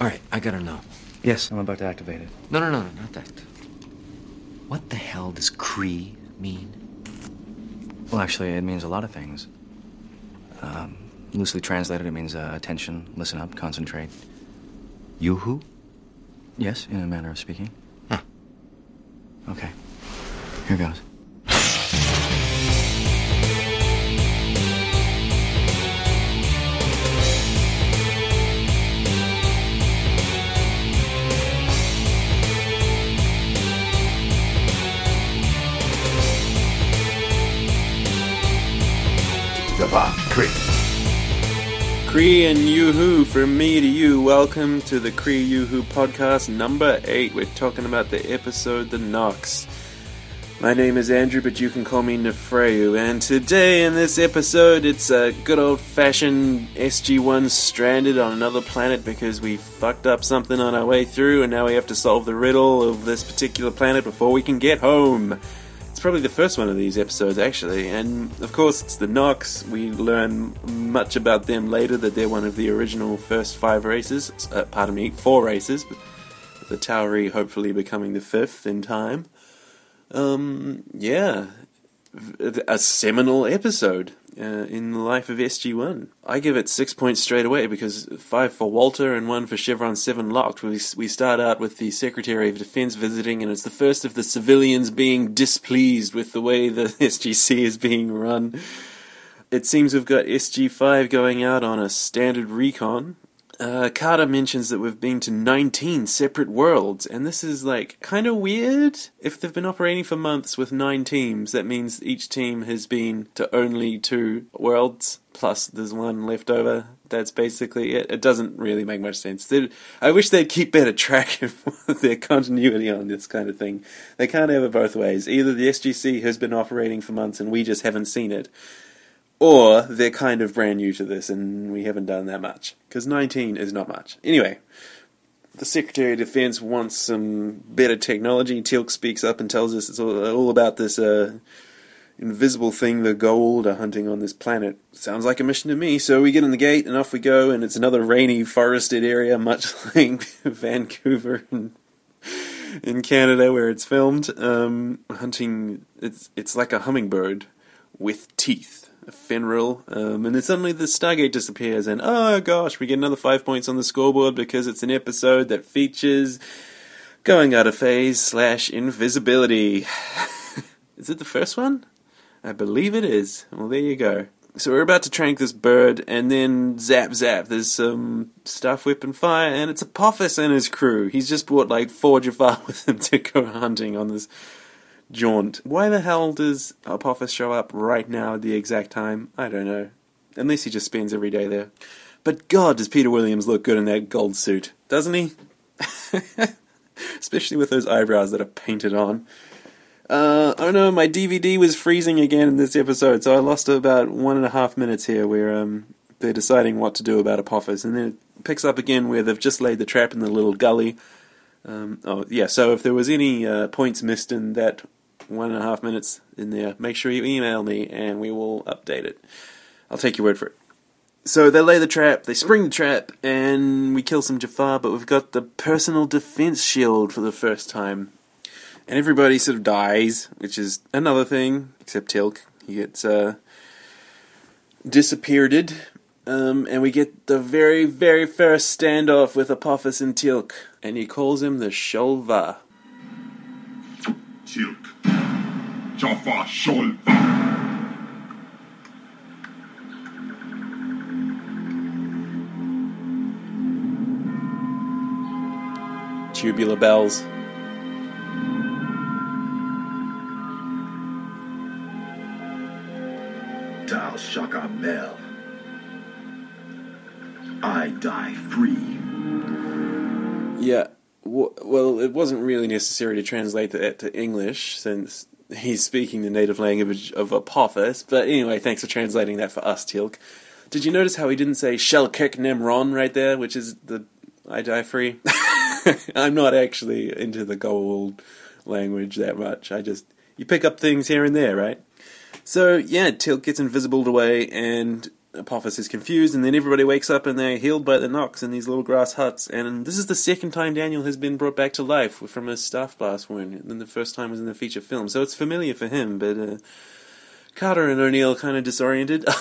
All right, I gotta know. Yes, I'm about to activate it. No, no, no, no, not that. What the hell does Kree mean? Well, actually, it means a lot of things. Um, loosely translated, it means uh, attention, listen up, concentrate. Yoo-hoo? Yes, in a manner of speaking. Huh. Okay. Here goes. Kree and Yoo-hoo from me to you. Welcome to the Kree Yoo-hoo podcast number 8. We're talking about the episode The Nox. My name is Andrew, but you can call me Nafrayu. And today in this episode, it's a good old-fashioned SG-1 stranded on another planet because we fucked up something on our way through and now we have to solve the riddle of this particular planet before we can get home probably the first one of these episodes, actually. And of course, it's the Nox. We learn much about them later that they're one of the original first five races. Uh, pardon me, four races. The Tau'ri hopefully becoming the fifth in time. Um, yeah, a seminal episode uh, in the life of SG1. I give it six points straight away because five for Walter and one for Chevron 7 locked. We, we start out with the Secretary of Defense visiting, and it's the first of the civilians being displeased with the way the SGC is being run. It seems we've got SG5 going out on a standard recon, uh, Carter mentions that we've been to 19 separate worlds, and this is like kind of weird. If they've been operating for months with nine teams, that means each team has been to only two worlds, plus there's one left over. That's basically it. It doesn't really make much sense. They'd, I wish they'd keep better track of their continuity on this kind of thing. They can't have it both ways. Either the SGC has been operating for months and we just haven't seen it, or they're kind of brand new to this and we haven't done that much. Because 19 is not much. Anyway, the Secretary of Defense wants some better technology. Teal'c speaks up and tells us it's all, all about this uh, invisible thing, the Goa'uld, are hunting on this planet. Sounds like a mission to me. So we get in the gate and off we go, and it's another rainy, forested area, much like Vancouver and in Canada where it's filmed. Um, hunting, it's it's like a hummingbird with teeth Fenri, um, and then suddenly the Stargate disappears, and oh gosh, we get another five points on the scoreboard because it's an episode that features going out of phase slash invisibility. is it the first one? I believe it is. Well, there you go. So we're about to trank this bird, and then zap zap, there's some stuff whipping fire, and it's Apophis and his crew. He's just brought like four Jaffa with him to go hunting on this jaunt. Why the hell does Apophis show up right now at the exact time? I don't know. Unless he just spends every day there. But God, does Peter Williams look good in that gold suit, doesn't he? Especially with those eyebrows that are painted on. Uh, oh no, my DVD was freezing again in this episode, so I lost about one and a half minutes here where um, they're deciding what to do about Apophis, and then it picks up again where they've just laid the trap in the little gully. Um, oh yeah, so if there was any uh, points missed in that one and a half minutes in there, make sure you email me and we will update it. I'll take your word for it. So they lay the trap, they spring the trap, and we kill some Jaffa, but we've got the personal defense shield for the first time. And everybody sort of dies, which is another thing, except Teal'c. He gets uh, disappeared. Um, and we get the very, very first standoff with Apophis and Teal'c. And he calls him the Shol'va. Teal'c. Jaffa Shol'va. Tubular bells. Dal Shaka Mel. I die free. Yeah, well, it wasn't really necessary to translate that to English since he's speaking the native language of Apophis. But anyway, thanks for translating that for us, Teal'c. Did you notice how he didn't say Shelkek Nemron right there, which is the I die free? I'm not actually into the Goa'uld language that much. I just you pick up things here and there, right? So yeah, Teal'c gets invisibled away, and Apophis is confused, and then everybody wakes up and they're healed by the Nox in these little grass huts. And this is the second time Daniel has been brought back to life from a staff blast wound. And the first time was in the feature film, so it's familiar for him. But uh, Carter and O'Neill kind of disoriented.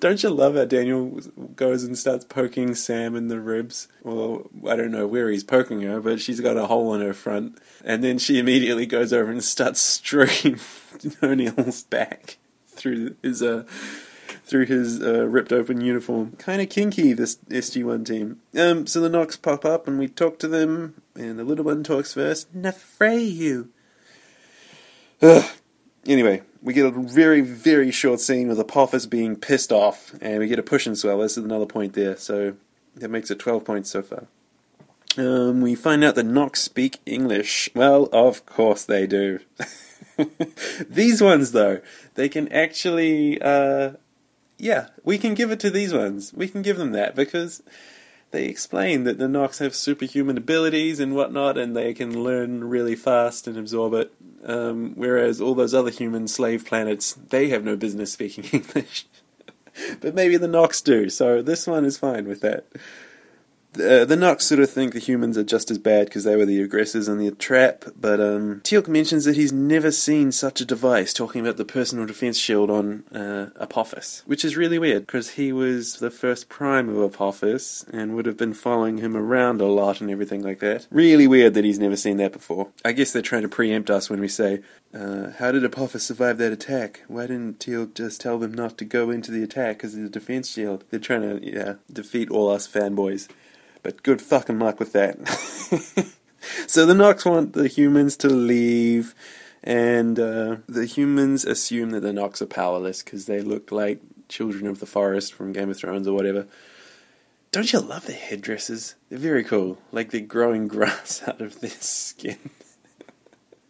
Don't you love how Daniel goes and starts poking Sam in the ribs? Well, I don't know where he's poking her, but she's got a hole in her front. And then she immediately goes over and starts stroking O'Neill's back through his uh, through his uh, ripped open uniform. Kind of kinky, this SG1 team. Um, so the Nox pop up and we talk to them, and the little one talks first. Nafrayu. Ugh. Anyway, we get a very, very short scene with Apophis being pissed off, and we get a push and swell. This is another point there, so that makes it 12 points so far. Um, we find out the Nox speak English. Well, of course they do. these ones, though, they can actually, uh, yeah, we can give it to these ones. We can give them that because they explain that the Nox have superhuman abilities and whatnot, and they can learn really fast and absorb it. Um, whereas all those other human slave planets, they have no business speaking English. but maybe the Nox do, so this one is fine with that. Uh, the Nox sort of think the humans are just as bad because they were the aggressors in the trap, but um, Teal'c mentions that he's never seen such a device, talking about the personal defense shield on uh, Apophis, which is really weird because he was the first prime of Apophis and would have been following him around a lot and everything like that. Really weird that he's never seen that before. I guess they're trying to preempt us when we say, uh, How did Apophis survive that attack? Why didn't Teal'c just tell them not to go into the attack because of the defense shield? They're trying to, yeah, defeat all us fanboys. But good fucking luck with that. so the Nox want the humans to leave, and uh, the humans assume that the Nox are powerless because they look like children of the forest from Game of Thrones or whatever. Don't you love their headdresses? They're very cool. Like they're growing grass out of their skin.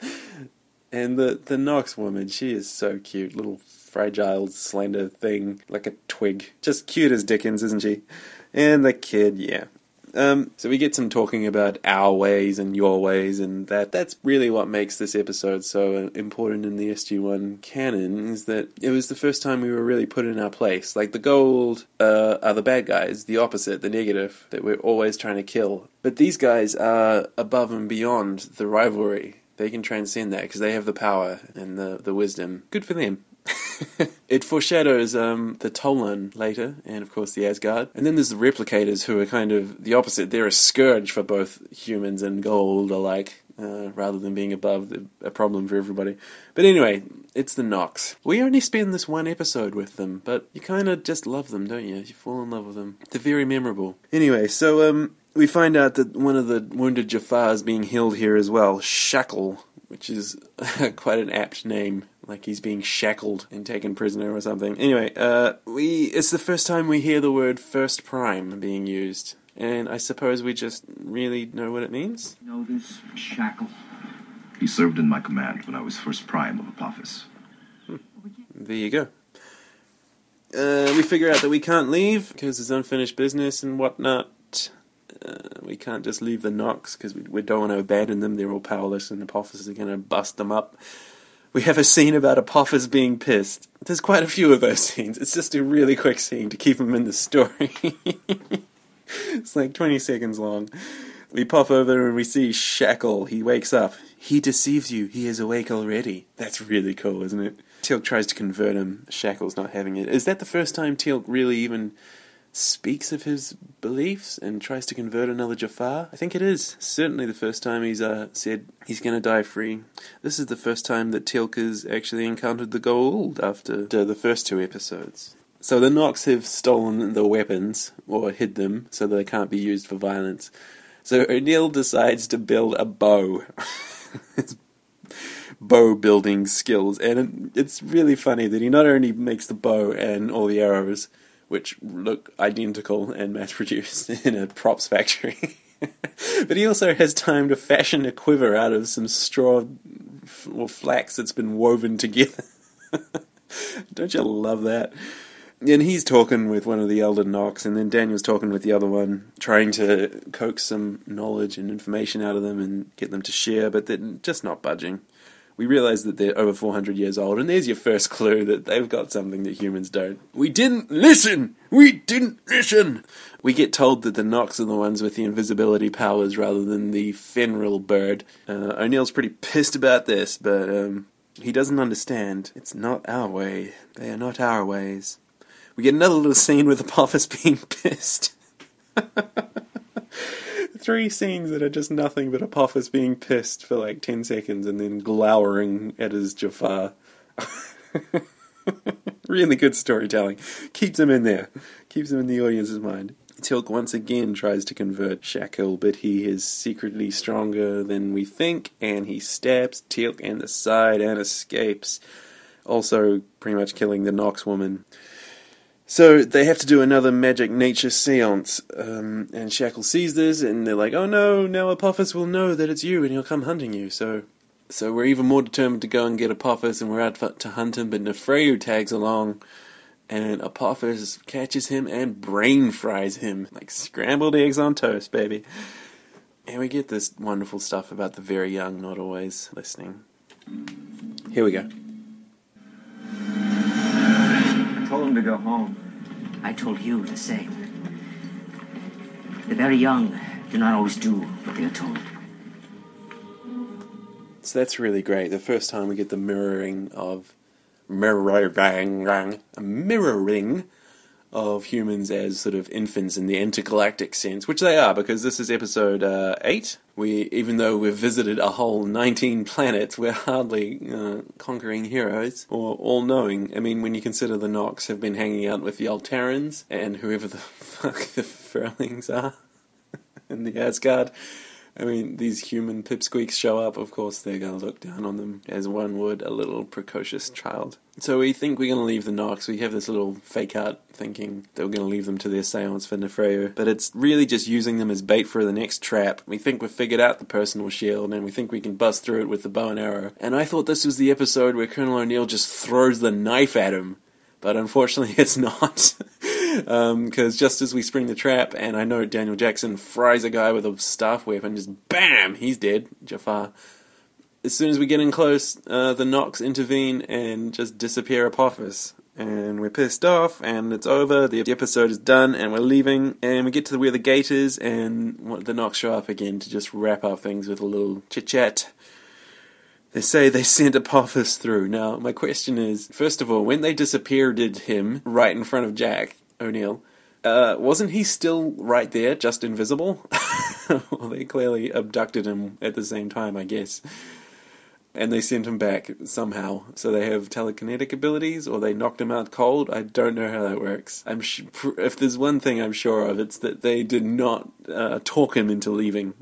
and the, the Nox woman, she is so cute. Little fragile, slender thing, like a twig. Just cute as Dickens, isn't she? And the kid, yeah. Um, so we get some talking about our ways and your ways, and that that's really what makes this episode so important in the SG1 canon is that it was the first time we were really put in our place. Like the Goa'uld uh, are the bad guys, the opposite, the negative that we're always trying to kill. But these guys are above and beyond the rivalry. They can transcend that because they have the power and the the wisdom. Good for them. it foreshadows um, the Tollan later, and of course the Asgard. And then there's the replicators, who are kind of the opposite. They're a scourge for both humans and Goa'uld alike, uh, rather than being above a problem for everybody. But anyway, it's the Nox. We only spend this one episode with them, but you kind of just love them, don't you? You fall in love with them. They're very memorable. Anyway, so um, we find out that one of the wounded Jaffa is being healed here as well, Shak'l, which is quite an apt name like he's being shackled and taken prisoner or something. Anyway, uh, we it's the first time we hear the word first prime being used, and I suppose we just really know what it means. You know this Shak'l? He served in my command when I was first prime of Apophis. There you go. Uh, we figure out that we can't leave because there's unfinished business and whatnot. Uh, we can't just leave the Nox because we, we don't want to abandon them. They're all powerless, and Apophis is going to bust them up we have a scene about Apophis being pissed. There's quite a few of those scenes. It's just a really quick scene to keep him in the story. it's like 20 seconds long. We pop over and we see Shak'l. He wakes up. He deceives you. He is awake already. That's really cool, isn't it? Teal'c tries to convert him. Shak'l's not having it. Is that the first time Teal'c really even speaks of his beliefs and tries to convert another Jaffa? I think it is. Certainly the first time he's uh, said he's going to die free. This is the first time that Teal'c has actually encountered the Goa'uld after the first two episodes. So the Nox have stolen the weapons, or hid them, so they can't be used for violence. So O'Neill decides to build a bow. It's bow building skills, and it's really funny that he not only makes the bow and all the arrows, which look identical and mass produced in a props factory. but he also has time to fashion a quiver out of some straw or flax that's been woven together. Don't you love that? And he's talking with one of the elder Nox, and then Daniel's talking with the other one, trying to coax some knowledge and information out of them and get them to share, but they're just not budging. We realize that they're over 400 years old, and there's your first clue that they've got something that humans don't. We didn't listen! We didn't listen! We get told that the Nox are the ones with the invisibility powers rather than the Fenri bird. Uh, O'Neill's pretty pissed about this, but um, he doesn't understand. It's not our way. They are not our ways. We get another little scene with Apophis being pissed. Three scenes that are just nothing but Apophis being pissed for like 10 seconds and then glowering at his Jaffa. really good storytelling. Keeps him in there. Keeps him in the audience's mind. Teal'c once again tries to convert Shak'l, but he is secretly stronger than we think, and he stabs Teal'c in the side and escapes, also pretty much killing the Nox woman. So they have to do another magic nature seance, um, and Shak'l sees this, and they're like, "Oh no! Now Apophis will know that it's you, and he'll come hunting you." So, so we're even more determined to go and get Apophis, and we're out to hunt him. But Nafrayu tags along, and Apophis catches him and brain fries him like scrambled eggs on toast, baby. And we get this wonderful stuff about the very young not always listening. Here we go. Told him to go home. I told you the same. The very young do not always do what they are told. So that's really great. The first time we get the mirroring of mirroring, a mirroring of humans as sort of infants in the intergalactic sense, which they are because this is episode uh, eight. We, even though we've visited a whole nineteen planets, we're hardly uh, conquering heroes or all knowing. I mean, when you consider the Nox have been hanging out with the Alterans and whoever the fuck the Furlings are in the Asgard. I mean, these human pipsqueaks show up, of course they're going to look down on them as one would a little precocious child. So we think we're going to leave the Nox. We have this little fake out thinking that we're going to leave them to their seance for Nafrayu. But it's really just using them as bait for the next trap. We think we've figured out the personal shield and we think we can bust through it with the bow and arrow. And I thought this was the episode where Colonel O'Neill just throws the knife at him. But unfortunately, it's not. Because um, just as we spring the trap, and I know Daniel Jackson fries a guy with a staff weapon, just bam, he's dead, Jaffa. As soon as we get in close, uh, the Nox intervene and just disappear Apophis. And we're pissed off, and it's over. The episode is done, and we're leaving. And we get to where the gate is, and the Nox show up again to just wrap up things with a little chit chat. They say they sent Apophis through. Now, my question is first of all, when they disappeared him right in front of Jack, O'Neill. Uh, wasn't he still right there, just invisible? well, they clearly abducted him at the same time, I guess. And they sent him back somehow. So they have telekinetic abilities, or they knocked him out cold. I don't know how that works. I'm sh- if there's one thing I'm sure of, it's that they did not uh, talk him into leaving.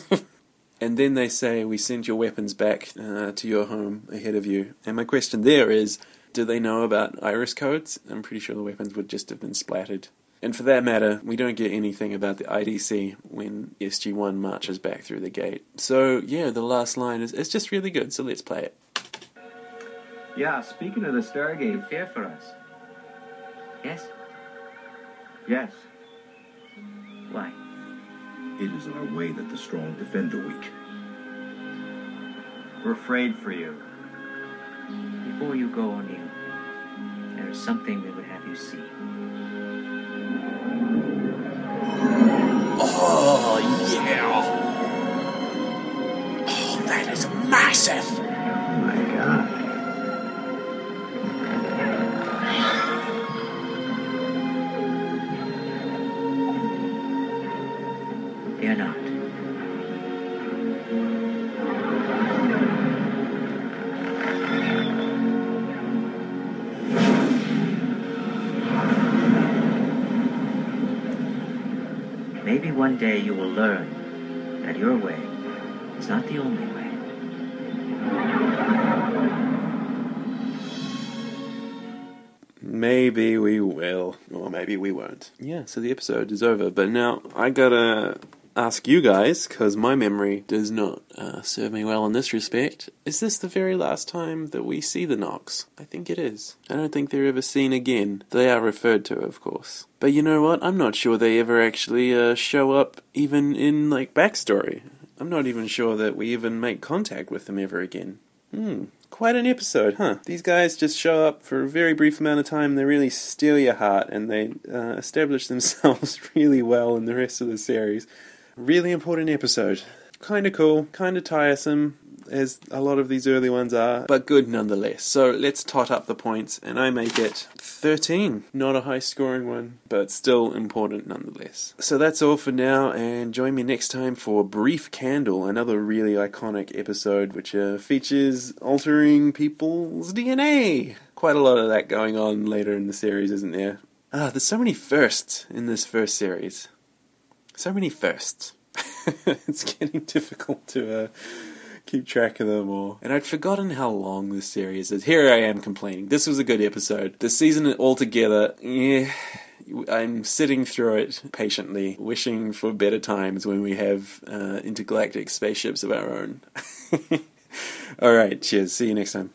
and then they say, "We sent your weapons back uh, to your home ahead of you." And my question there is, do they know about iris codes? I'm pretty sure the weapons would just have been splattered. And for that matter, we don't get anything about the IDC when SG1 marches back through the gate. So, yeah, the last line is it's just really good, so let's play it. Yeah, speaking of the Stargate, fear for us. Yes? Yes. Why? It is our way that the strong defend the weak. We're afraid for you. Before you go, O'Neill, there is something we would have you see. Oh, yeah. Oh, that is massive. One day you will learn that your way is not the only way. Maybe we will, or maybe we won't. Yeah, so the episode is over, but now I gotta ask you guys, because my memory does not uh, serve me well in this respect. Is this the very last time that we see the Nox? I think it is. I don't think they're ever seen again. They are referred to, of course. But you know what? I'm not sure they ever actually uh, show up, even in like backstory. I'm not even sure that we even make contact with them ever again. Hmm, quite an episode, huh? These guys just show up for a very brief amount of time. They really steal your heart, and they uh, establish themselves really well in the rest of the series. Really important episode. Kind of cool, kind of tiresome, as a lot of these early ones are, but good nonetheless. So let's tot up the points, and I make it 13. Not a high scoring one, but still important nonetheless. So that's all for now, and join me next time for Brief Candle, another really iconic episode which uh, features altering people's DNA. Quite a lot of that going on later in the series, isn't there? Ah, there's so many firsts in this first series. So many firsts. it's getting difficult to uh, keep track of them all. And I'd forgotten how long this series is. Here I am complaining. This was a good episode. The season altogether, yeah. I'm sitting through it patiently, wishing for better times when we have uh, intergalactic spaceships of our own. All right, cheers. See you next time.